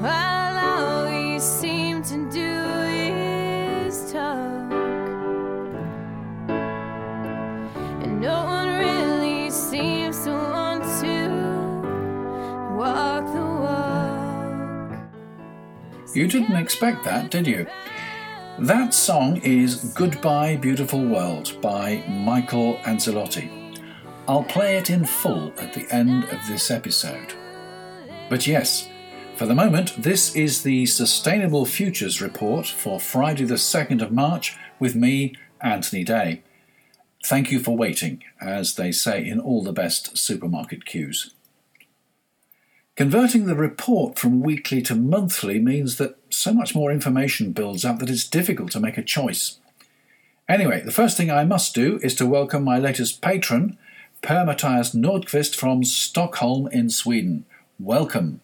While all we seem to do is talk. And no one really seems to want to walk the walk. You didn't expect that, did you? That song is Goodbye Beautiful World by Michael Anzilotti. I'll play it in full at the end of this episode. But yes, for the moment, this is the Sustainable Futures Report for Friday, the 2nd of March, with me, Anthony Day. Thank you for waiting, as they say in all the best supermarket queues. Converting the report from weekly to monthly means that so much more information builds up that it's difficult to make a choice. Anyway, the first thing I must do is to welcome my latest patron, Per Matthias Nordqvist from Stockholm in Sweden. Welcome.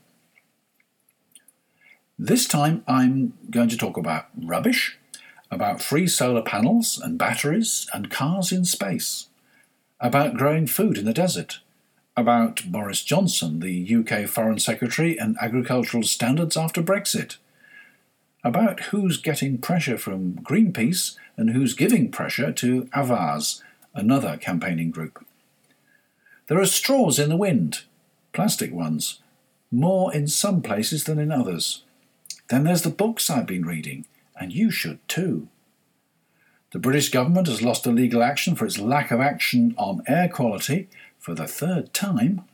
This time I'm going to talk about rubbish, about free solar panels and batteries and cars in space, about growing food in the desert, about Boris Johnson, the UK Foreign Secretary, and agricultural standards after Brexit, about who's getting pressure from Greenpeace and who's giving pressure to Avaaz, another campaigning group. There are straws in the wind, plastic ones, more in some places than in others. Then there's the books I've been reading, and you should too. The British government has lost a legal action for its lack of action on air quality for the third time.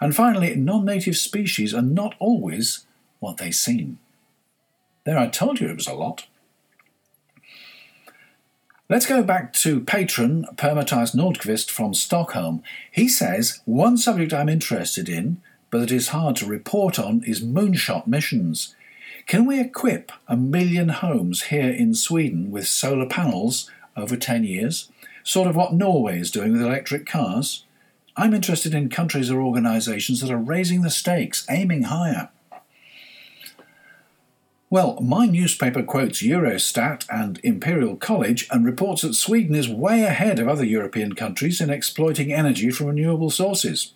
And finally, non native species are not always what they seem. There, I told you it was a lot. Let's go back to patron Per Matthias Nordqvist from Stockholm. He says one subject I'm interested in, but that is hard to report on, is moonshot missions. Can we equip a million homes here in Sweden with solar panels over 10 years? Sort of what Norway is doing with electric cars? I'm interested in countries or organisations that are raising the stakes, aiming higher. Well, my newspaper quotes Eurostat and Imperial College and reports that Sweden is way ahead of other European countries in exploiting energy from renewable sources.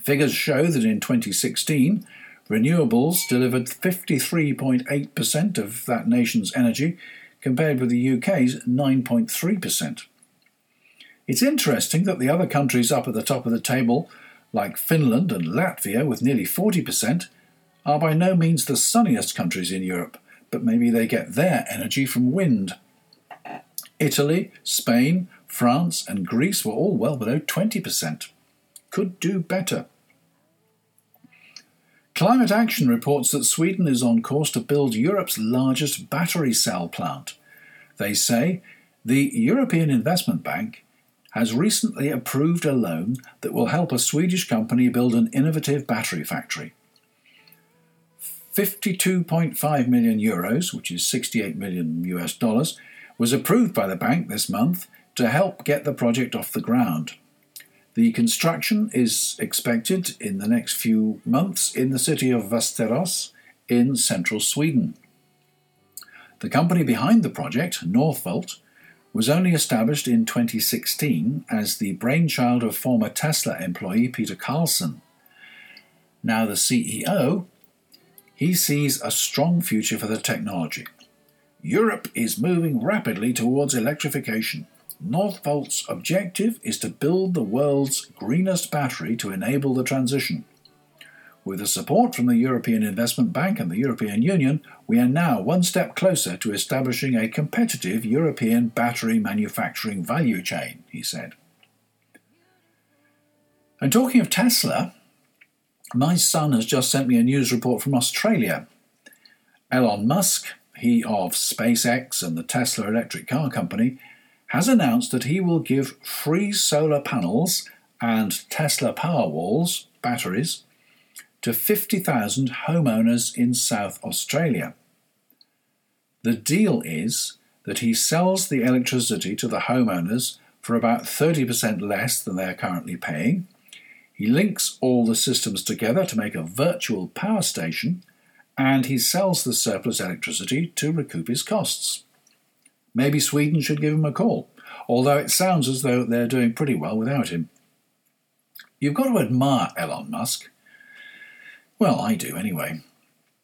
Figures show that in 2016, renewables delivered 53.8% of that nation's energy, compared with the UK's 9.3%. It's interesting that the other countries up at the top of the table, like Finland and Latvia with nearly 40%, are by no means the sunniest countries in Europe, but maybe they get their energy from wind. Italy, Spain, France, and Greece were all well below 20%. Could do better. Climate Action reports that Sweden is on course to build Europe's largest battery cell plant. They say the European Investment Bank has recently approved a loan that will help a Swedish company build an innovative battery factory. 52.5 million euros, which is 68 million US dollars, was approved by the bank this month to help get the project off the ground. The construction is expected in the next few months in the city of Västerås in central Sweden. The company behind the project, Northvolt, was only established in 2016 as the brainchild of former Tesla employee Peter Carlsson. Now, the CEO, he sees a strong future for the technology. Europe is moving rapidly towards electrification. Northvolt's objective is to build the world's greenest battery to enable the transition. With the support from the European Investment Bank and the European Union, we are now one step closer to establishing a competitive European battery manufacturing value chain, he said. And talking of Tesla, my son has just sent me a news report from Australia. Elon Musk, he of SpaceX and the Tesla electric car company, has announced that he will give free solar panels and Tesla Powerwalls batteries to 50,000 homeowners in South Australia. The deal is that he sells the electricity to the homeowners for about 30% less than they are currently paying. He links all the systems together to make a virtual power station, and he sells the surplus electricity to recoup his costs. Maybe Sweden should give him a call, although it sounds as though they're doing pretty well without him. You've got to admire Elon Musk. Well, I do anyway.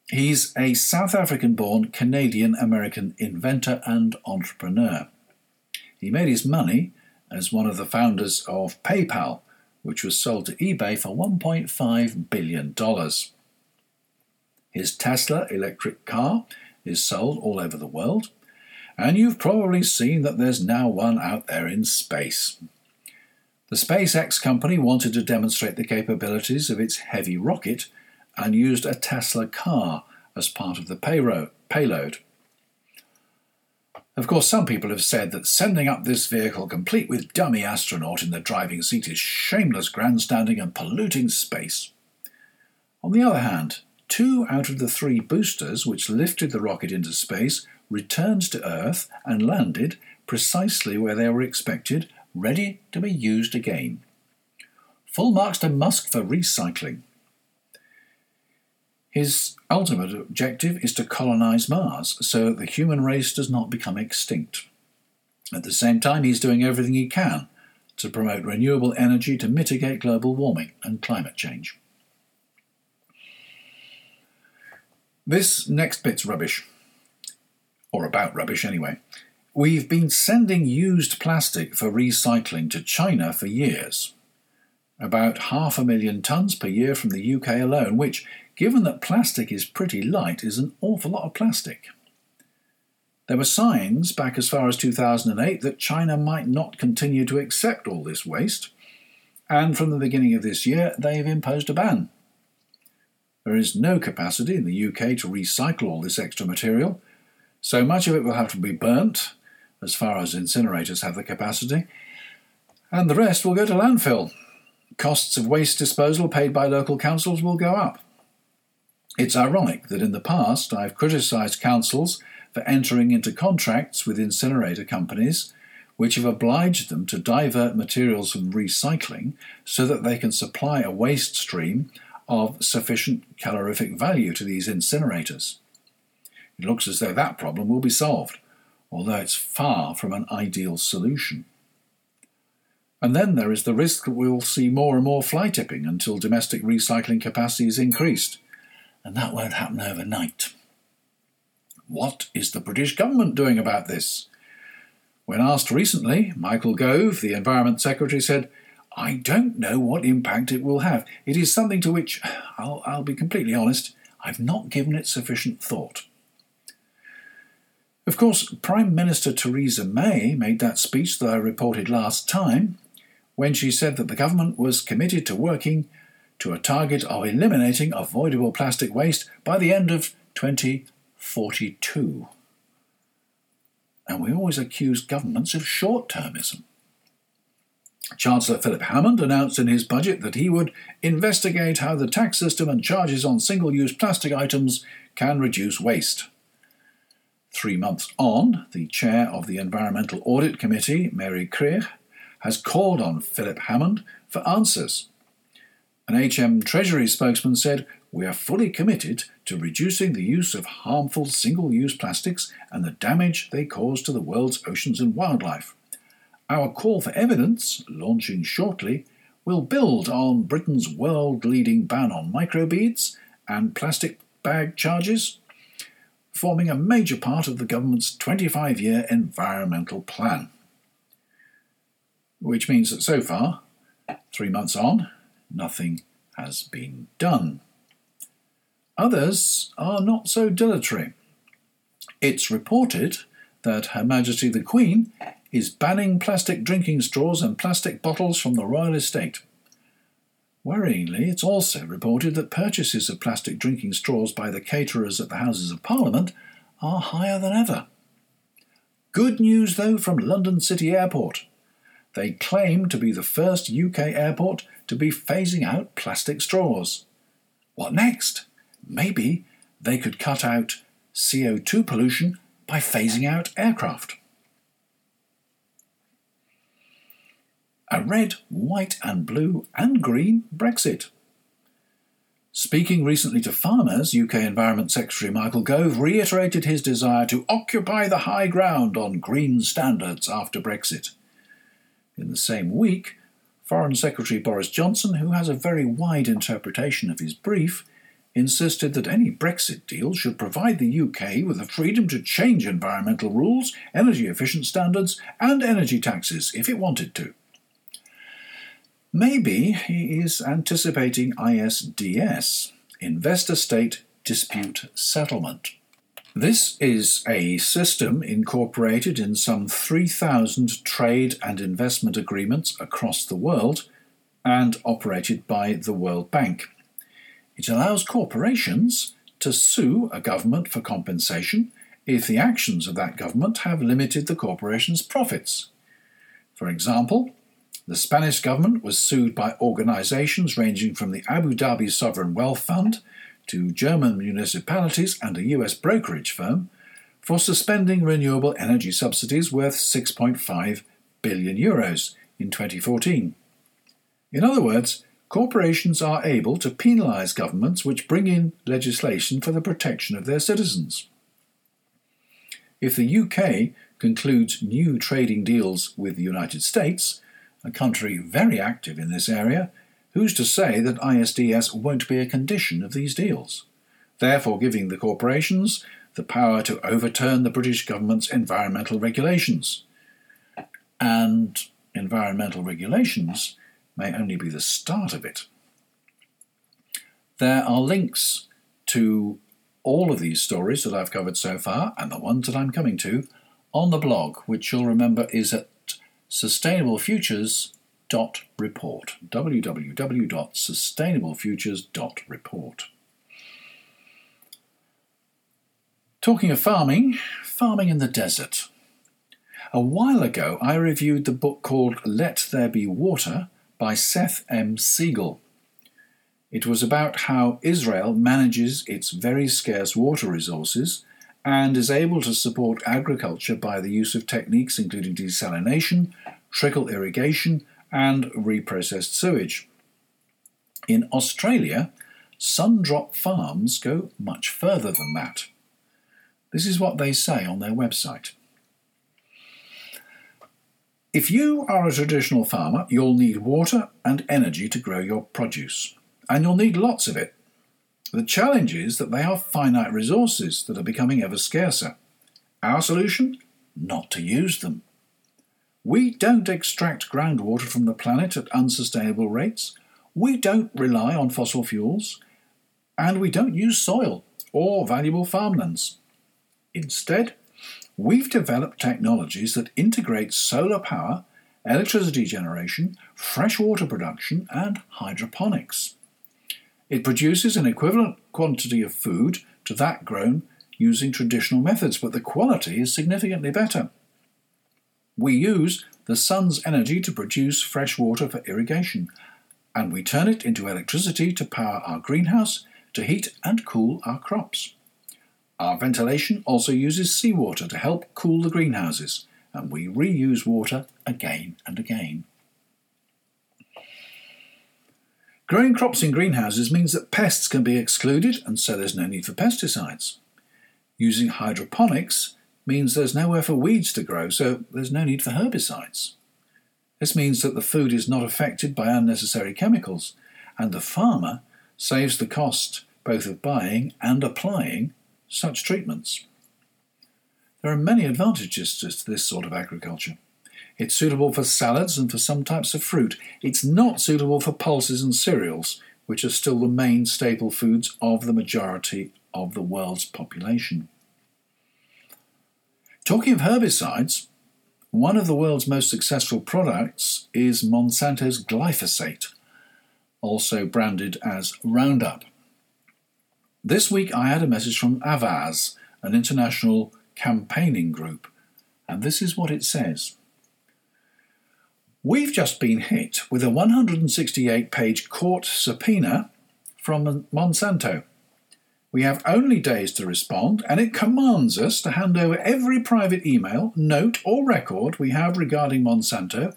He's a South African born Canadian American inventor and entrepreneur. He made his money as one of the founders of PayPal, which was sold to eBay for $1.5 billion. His Tesla electric car is sold all over the world, and you've probably seen that there's now one out there in space. The SpaceX company wanted to demonstrate the capabilities of its heavy rocket and used a Tesla car as part of the payload. Of course, some people have said that sending up this vehicle complete with dummy astronaut in the driving seat is shameless grandstanding and polluting space. On the other hand, two out of the three boosters which lifted the rocket into space returned to Earth and landed precisely where they were expected, ready to be used again. Full marks to Musk for recycling. His ultimate objective is to colonize Mars so that the human race does not become extinct. At the same time, he's doing everything he can to promote renewable energy to mitigate global warming and climate change. This next bit's rubbish. Or about rubbish, anyway. We've been sending used plastic for recycling to China for years. About half a million tonnes per year from the UK alone, which given that plastic is pretty light, is an awful lot of plastic. There were signs back as far as 2008 that China might not continue to accept all this waste, and from the beginning of this year they've imposed a ban. There is no capacity in the UK to recycle all this extra material, so much of it will have to be burnt, as far as incinerators have the capacity, and the rest will go to landfill. Costs of waste disposal paid by local councils will go up. It's ironic that in the past I've criticised councils for entering into contracts with incinerator companies which have obliged them to divert materials from recycling so that they can supply a waste stream of sufficient calorific value to these incinerators. It looks as though that problem will be solved, although it's far from an ideal solution. And then there is the risk that we'll see more and more fly tipping until domestic recycling capacity is increased and that won't happen overnight. What is the British government doing about this? When asked recently, Michael Gove, the Environment Secretary, said, I don't know what impact it will have. It is something to which, I'll, I'll be completely honest, I've not given it sufficient thought. Of course, Prime Minister Theresa May made that speech that I reported last time when she said that the government was committed to working to a target of eliminating avoidable plastic waste by the end of 2042. And we always accuse governments of short termism. Chancellor Philip Hammond announced in his budget that he would investigate how the tax system and charges on single use plastic items can reduce waste. Three months on, the chair of the Environmental Audit Committee, Mary Creagh, has called on Philip Hammond for answers an HM Treasury spokesman said, We are fully committed to reducing the use of harmful single use plastics and the damage they cause to the world's oceans and wildlife. Our call for evidence, launching shortly, will build on Britain's world leading ban on microbeads and plastic bag charges, forming a major part of the government's 25 year environmental plan. Which means that so far, three months on, nothing has been done. Others are not so dilatory. It's reported that Her Majesty the Queen is banning plastic drinking straws and plastic bottles from the royal estate. Worryingly, it's also reported that purchases of plastic drinking straws by the caterers at the Houses of Parliament are higher than ever. Good news, though, from London City Airport. They claim to be the first UK airport to be phasing out plastic straws. What next? Maybe they could cut out CO2 pollution by phasing out aircraft. A red, white, and blue and green Brexit. Speaking recently to farmers, UK Environment Secretary Michael Gove reiterated his desire to occupy the high ground on green standards after Brexit. In the same week, Foreign Secretary Boris Johnson, who has a very wide interpretation of his brief, insisted that any Brexit deal should provide the UK with the freedom to change environmental rules, energy efficient standards, and energy taxes if it wanted to. Maybe he is anticipating ISDS, Investor State Dispute Settlement. This is a system incorporated in some 3,000 trade and investment agreements across the world and operated by the World Bank. It allows corporations to sue a government for compensation if the actions of that government have limited the corporation's profits. For example, the Spanish government was sued by organizations ranging from the Abu Dhabi Sovereign Wealth Fund to German municipalities and a US brokerage firm for suspending renewable energy subsidies worth 6.5 billion euros in 2014. In other words, corporations are able to penalise governments which bring in legislation for the protection of their citizens. If the UK concludes new trading deals with the United States, a country very active in this area, who's to say that ISDS won't be a condition of these deals, therefore giving the corporations the power to overturn the British government's environmental regulations? And environmental regulations may only be the start of it. There are links to all of these stories that I've covered so far and the ones that I'm coming to on the blog, which you'll remember is at sustainablefutures.report. www.sustainablefutures.report. Talking of farming, farming in the desert. A while ago, I reviewed the book called Let There Be Water by Seth M. Siegel. It was about how Israel manages its very scarce water resources and is able to support agriculture by the use of techniques including desalination, trickle irrigation, and reprocessed sewage. In Australia, Sundrop Farms go much further than that. This is what they say on their website. If you are a traditional farmer, you'll need water and energy to grow your produce, and you'll need lots of it. The challenge is that they are finite resources that are becoming ever scarcer. Our solution? Not to use them. We don't extract groundwater from the planet at unsustainable rates. We don't rely on fossil fuels. And we don't use soil or valuable farmlands. Instead, we've developed technologies that integrate solar power, electricity generation, freshwater production, and hydroponics. It produces an equivalent quantity of food to that grown using traditional methods, but the quality is significantly better. We use the sun's energy to produce fresh water for irrigation, and we turn it into electricity to power our greenhouse, to heat and cool our crops. Our ventilation also uses seawater to help cool the greenhouses, and we reuse water again and again. Growing crops in greenhouses means that pests can be excluded, and so there's no need for pesticides. Using hydroponics means there's nowhere for weeds to grow, so there's no need for herbicides. This means that the food is not affected by unnecessary chemicals, and the farmer saves the cost both of buying and applying such treatments. There are many advantages to this sort of agriculture. It's suitable for salads and for some types of fruit. It's not suitable for pulses and cereals, which are still the main staple foods of the majority of the world's population. Talking of herbicides, one of the world's most successful products is Monsanto's glyphosate, also branded as Roundup. This week I had a message from Avaaz, an international campaigning group, and this is what it says. We've just been hit with a 168 page court subpoena from Monsanto. We have only days to respond, and it commands us to hand over every private email, note, or record we have regarding Monsanto,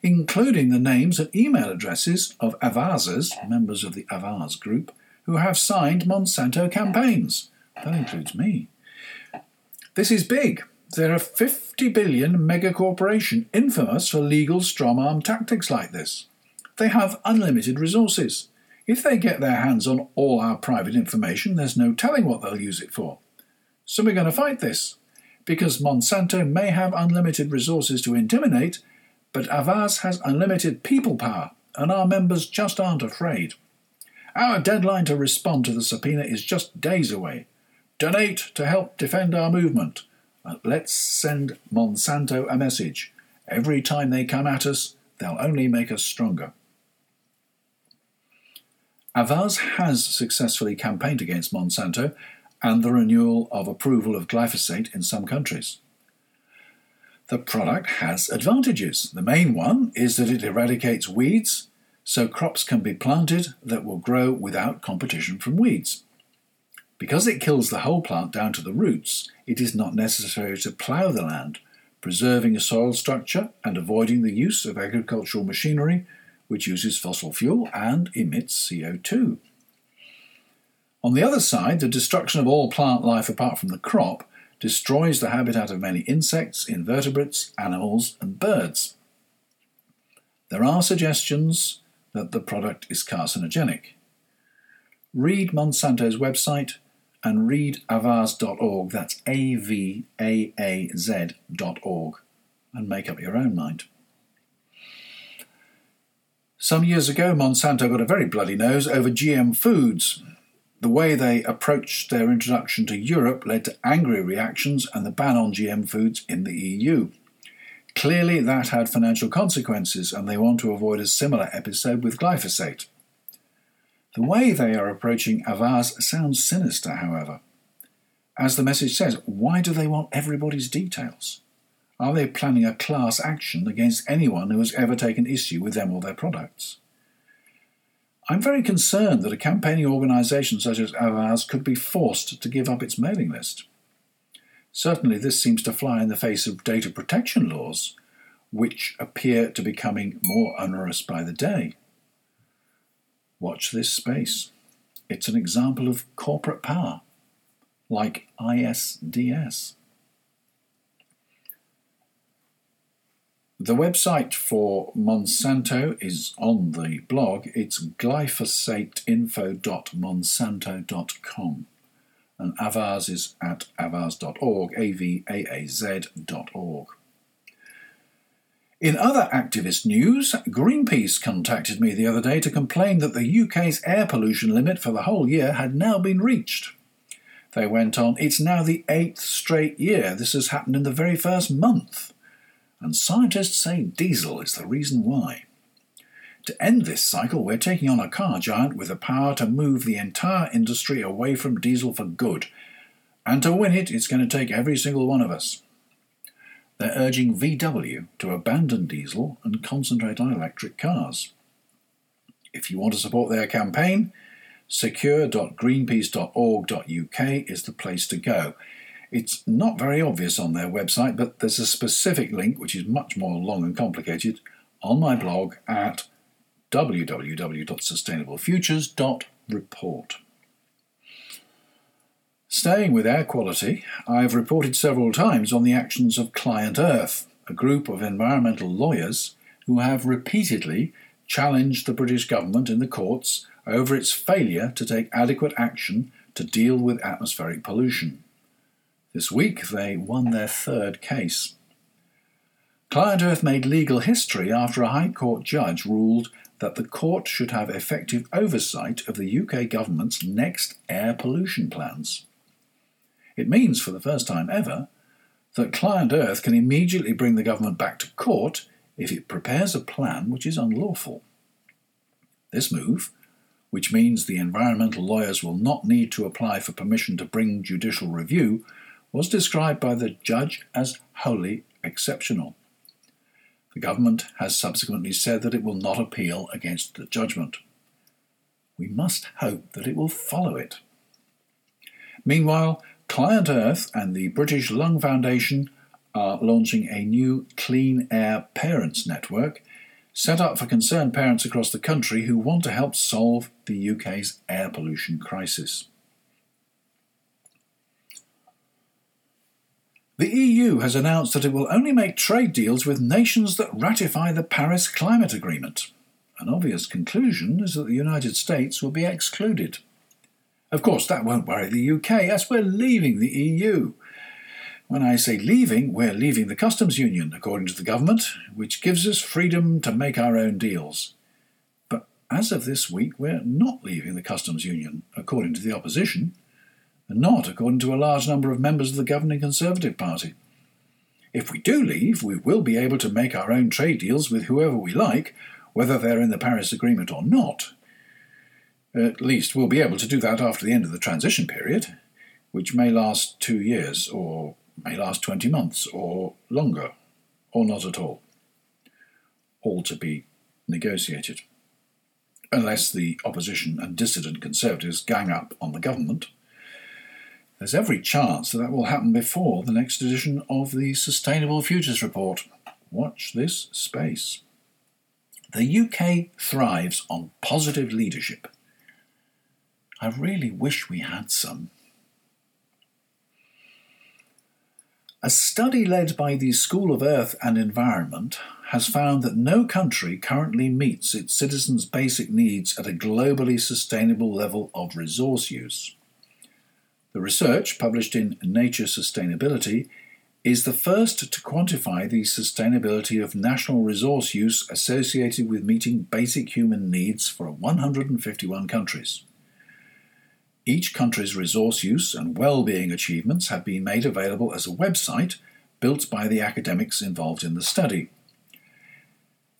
including the names and email addresses of Avaazers, members of the Avaaz group, who have signed Monsanto campaigns. That includes me. This is big. They're a 50 billion mega corporation, infamous for legal strong arm tactics like this. They have unlimited resources. If they get their hands on all our private information, there's no telling what they'll use it for. So we're going to fight this, because Monsanto may have unlimited resources to intimidate, but Avaaz has unlimited people power, and our members just aren't afraid. Our deadline to respond to the subpoena is just days away. Donate to help defend our movement. Let's send Monsanto a message. Every time they come at us, they'll only make us stronger. Avaaz has successfully campaigned against Monsanto and the renewal of approval of glyphosate in some countries. The product has advantages. The main one is that it eradicates weeds, so crops can be planted that will grow without competition from weeds. Because it kills the whole plant down to the roots, it is not necessary to plough the land, preserving a soil structure and avoiding the use of agricultural machinery which uses fossil fuel and emits CO2. On the other side, the destruction of all plant life apart from the crop destroys the habitat of many insects, invertebrates, animals, and birds. There are suggestions that the product is carcinogenic. Read Monsanto's website and read avaaz.org, that's A V A A Z.org, and make up your own mind. Some years ago, Monsanto got a very bloody nose over GM foods. The way they approached their introduction to Europe led to angry reactions and the ban on GM foods in the EU. Clearly, that had financial consequences, and they want to avoid a similar episode with glyphosate. The way they are approaching Avaaz sounds sinister, however. As the message says, why do they want everybody's details? Are they planning a class action against anyone who has ever taken issue with them or their products? I'm very concerned that a campaigning organisation such as Avaaz could be forced to give up its mailing list. Certainly, this seems to fly in the face of data protection laws, which appear to be becoming more onerous by the day. Watch this space. It's an example of corporate power, like ISDS. The website for Monsanto is on the blog. It's glyphosateinfo.monsanto.com. And Avaaz is at avaaz.org, A-V-A-A-Z.org. In other activist news, Greenpeace contacted me the other day to complain that the UK's air pollution limit for the whole year had now been reached. They went on, it's now the eighth straight year this has happened in the very first month and scientists say diesel is the reason why. To end this cycle, we're taking on a car giant with the power to move the entire industry away from diesel for good. And to win it, it's going to take every single one of us. They're urging VW to abandon diesel and concentrate on electric cars. If you want to support their campaign, secure.greenpeace.org.uk is the place to go. It's not very obvious on their website, but there's a specific link, which is much more long and complicated, on my blog at www.sustainablefutures.report. Staying with air quality, I have reported several times on the actions of Client Earth, a group of environmental lawyers who have repeatedly challenged the British government in the courts over its failure to take adequate action to deal with atmospheric pollution. This week they won their third case. Client Earth made legal history after a High Court judge ruled that the court should have effective oversight of the UK government's next air pollution plans. It means, for the first time ever, that Client Earth can immediately bring the government back to court if it prepares a plan which is unlawful. This move, which means the environmental lawyers will not need to apply for permission to bring judicial review, was described by the judge as wholly exceptional. The government has subsequently said that it will not appeal against the judgment. We must hope that it will follow it. Meanwhile, Client Earth and the British Lung Foundation are launching a new Clean Air Parents Network set up for concerned parents across the country who want to help solve the UK's air pollution crisis. The EU has announced that it will only make trade deals with nations that ratify the Paris Climate Agreement. An obvious conclusion is that the United States will be excluded. Of course, that won't worry the UK as we're leaving the EU. When I say leaving, we're leaving the customs union, according to the government, which gives us freedom to make our own deals. But as of this week, we're not leaving the customs union, according to the opposition, and not according to a large number of members of the governing Conservative Party. If we do leave, we will be able to make our own trade deals with whoever we like, whether they're in the Paris Agreement or not. At least we'll be able to do that after the end of the transition period, which may last two years, or may last 20 months, or longer, or not at all. All to be negotiated. Unless the opposition and dissident Conservatives gang up on the government. There's every chance that that will happen before the next edition of the Sustainable Futures Report. Watch this space. The UK thrives on positive leadership. I really wish we had some. A study led by the School of Earth and Environment has found that no country currently meets its citizens' basic needs at a globally sustainable level of resource use. The research, published in Nature Sustainability, is the first to quantify the sustainability of national resource use associated with meeting basic human needs for 151 countries. Each country's resource use and well-being achievements have been made available as a website built by the academics involved in the study.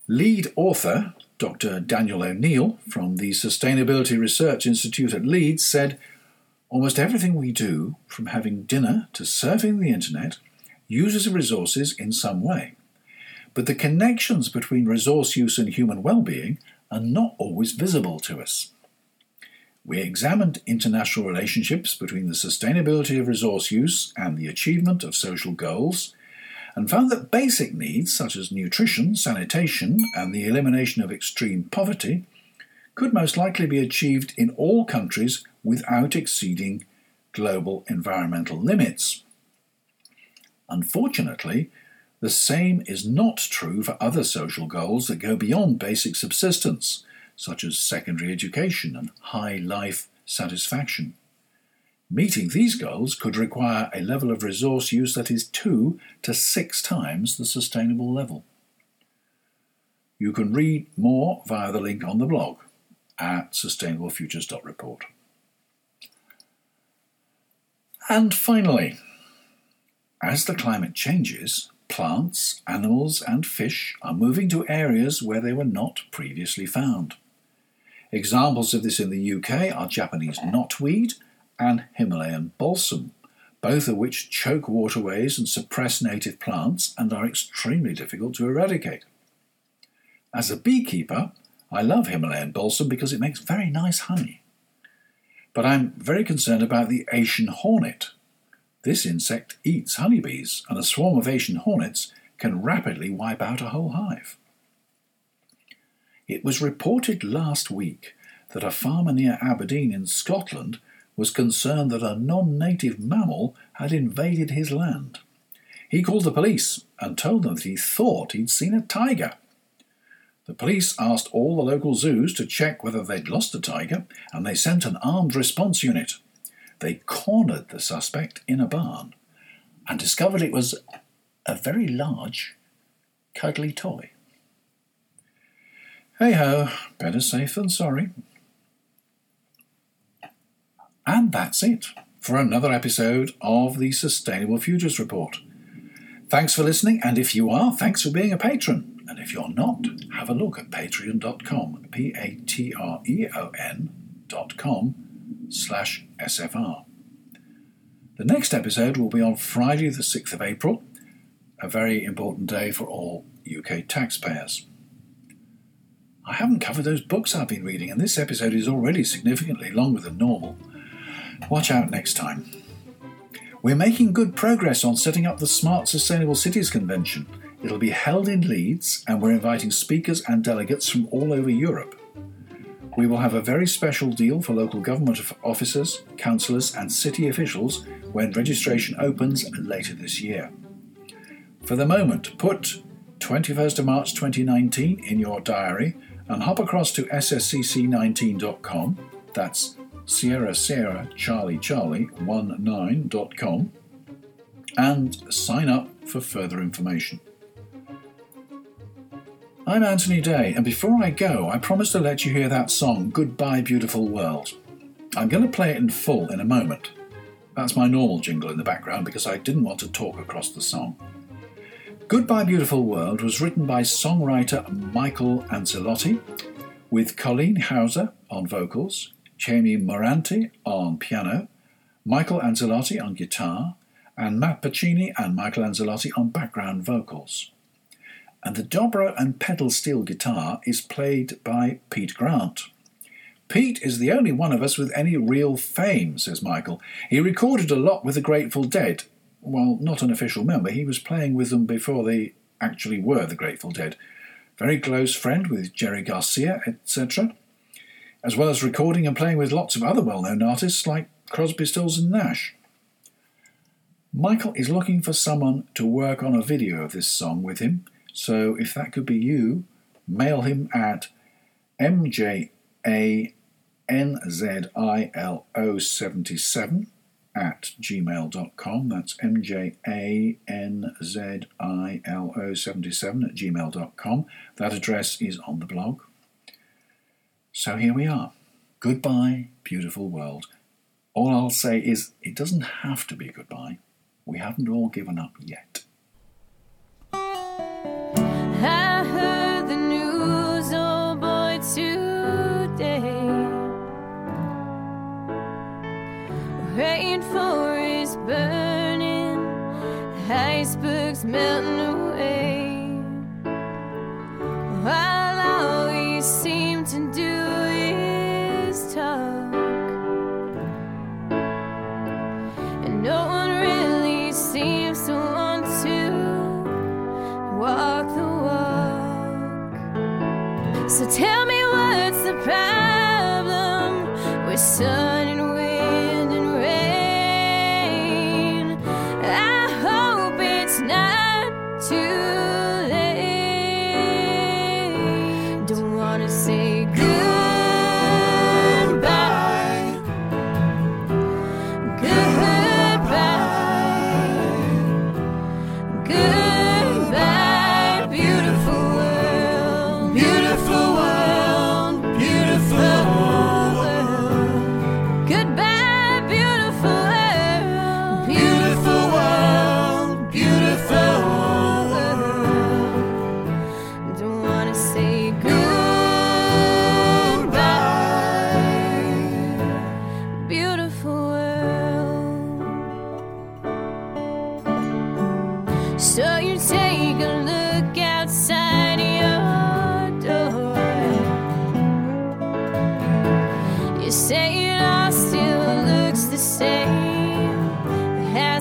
Lead author, Dr. Daniel O'Neill from the Sustainability Research Institute at Leeds, said Almost everything we do, from having dinner to surfing the internet, uses resources in some way. But the connections between resource use and human well being are not always visible to us. We examined international relationships between the sustainability of resource use and the achievement of social goals, and found that basic needs such as nutrition, sanitation, and the elimination of extreme poverty could most likely be achieved in all countries without exceeding global environmental limits. Unfortunately, the same is not true for other social goals that go beyond basic subsistence, such as secondary education and high life satisfaction. Meeting these goals could require a level of resource use that is two to six times the sustainable level. You can read more via the link on the blog at sustainablefutures.report. And finally, as the climate changes, plants, animals, and fish are moving to areas where they were not previously found. Examples of this in the UK are Japanese knotweed and Himalayan balsam, both of which choke waterways and suppress native plants and are extremely difficult to eradicate. As a beekeeper, I love Himalayan balsam because it makes very nice honey. But I'm very concerned about the Asian hornet. This insect eats honeybees, and a swarm of Asian hornets can rapidly wipe out a whole hive. It was reported last week that a farmer near Aberdeen in Scotland was concerned that a non native mammal had invaded his land. He called the police and told them that he thought he'd seen a tiger. The police asked all the local zoos to check whether they'd lost the tiger, and they sent an armed response unit. They cornered the suspect in a barn and discovered it was a very large, cuddly toy. Hey ho, better safe than sorry. And that's it for another episode of the Sustainable Futures Report. Thanks for listening, and if you are, thanks for being a patron. And if you're not, have a look at patreon.com, P A T R E O N.com slash SFR. The next episode will be on Friday, the 6th of April, a very important day for all UK taxpayers. I haven't covered those books I've been reading, and this episode is already significantly longer than normal. Watch out next time. We're making good progress on setting up the Smart Sustainable Cities Convention. It'll be held in Leeds, and we're inviting speakers and delegates from all over Europe. We will have a very special deal for local government officers, councillors, and city officials when registration opens later this year. For the moment, put 21st of March 2019 in your diary and hop across to sscc19.com. That's Sierra Sierra Charlie Charlie 19.com and sign up for further information. I'm Anthony Day, and before I go, I promised to let you hear that song, Goodbye Beautiful World. I'm going to play it in full in a moment. That's my normal jingle in the background because I didn't want to talk across the song. Goodbye Beautiful World was written by songwriter Michael Anzilotti, with Colleen Hauser on vocals, Jamie Moranti on piano, Michael Anzilotti on guitar, and Matt Pacini and Michael Anzilotti on background vocals. And the dobro and pedal steel guitar is played by Pete Grant. Pete is the only one of us with any real fame, says Michael. He recorded a lot with the Grateful Dead, while not an official member, he was playing with them before they actually were the Grateful Dead. Very close friend with Jerry Garcia, etc., as well as recording and playing with lots of other well known artists like Crosby, Stills, and Nash. Michael is looking for someone to work on a video of this song with him, so if that could be you, mail him at mjanzilo77 at gmail.com. That's mjanzilo77 at gmail.com. That address is on the blog. So here we are. Goodbye, beautiful world. All I'll say is it doesn't have to be goodbye. We haven't all given up yet. I heard the news, oh boy, today. Rainforest burning, icebergs melting away. So tell me what's the problem with sun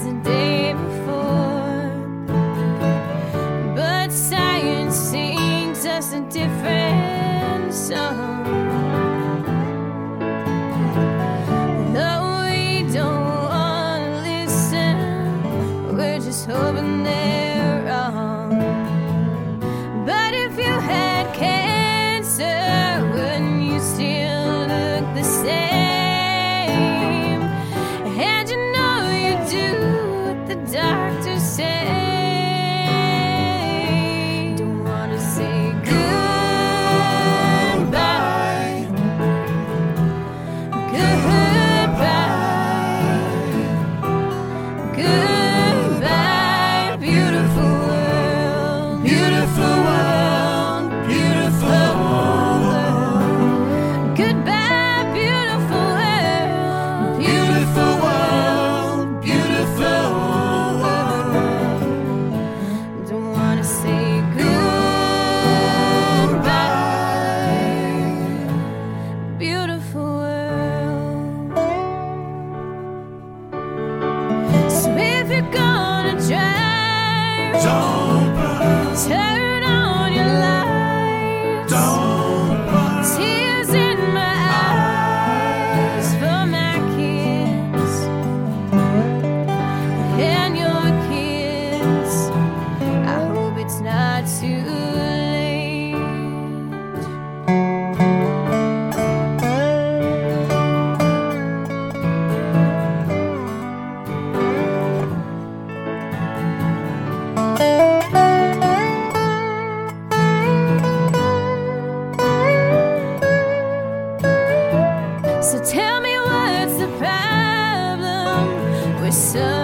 as problem with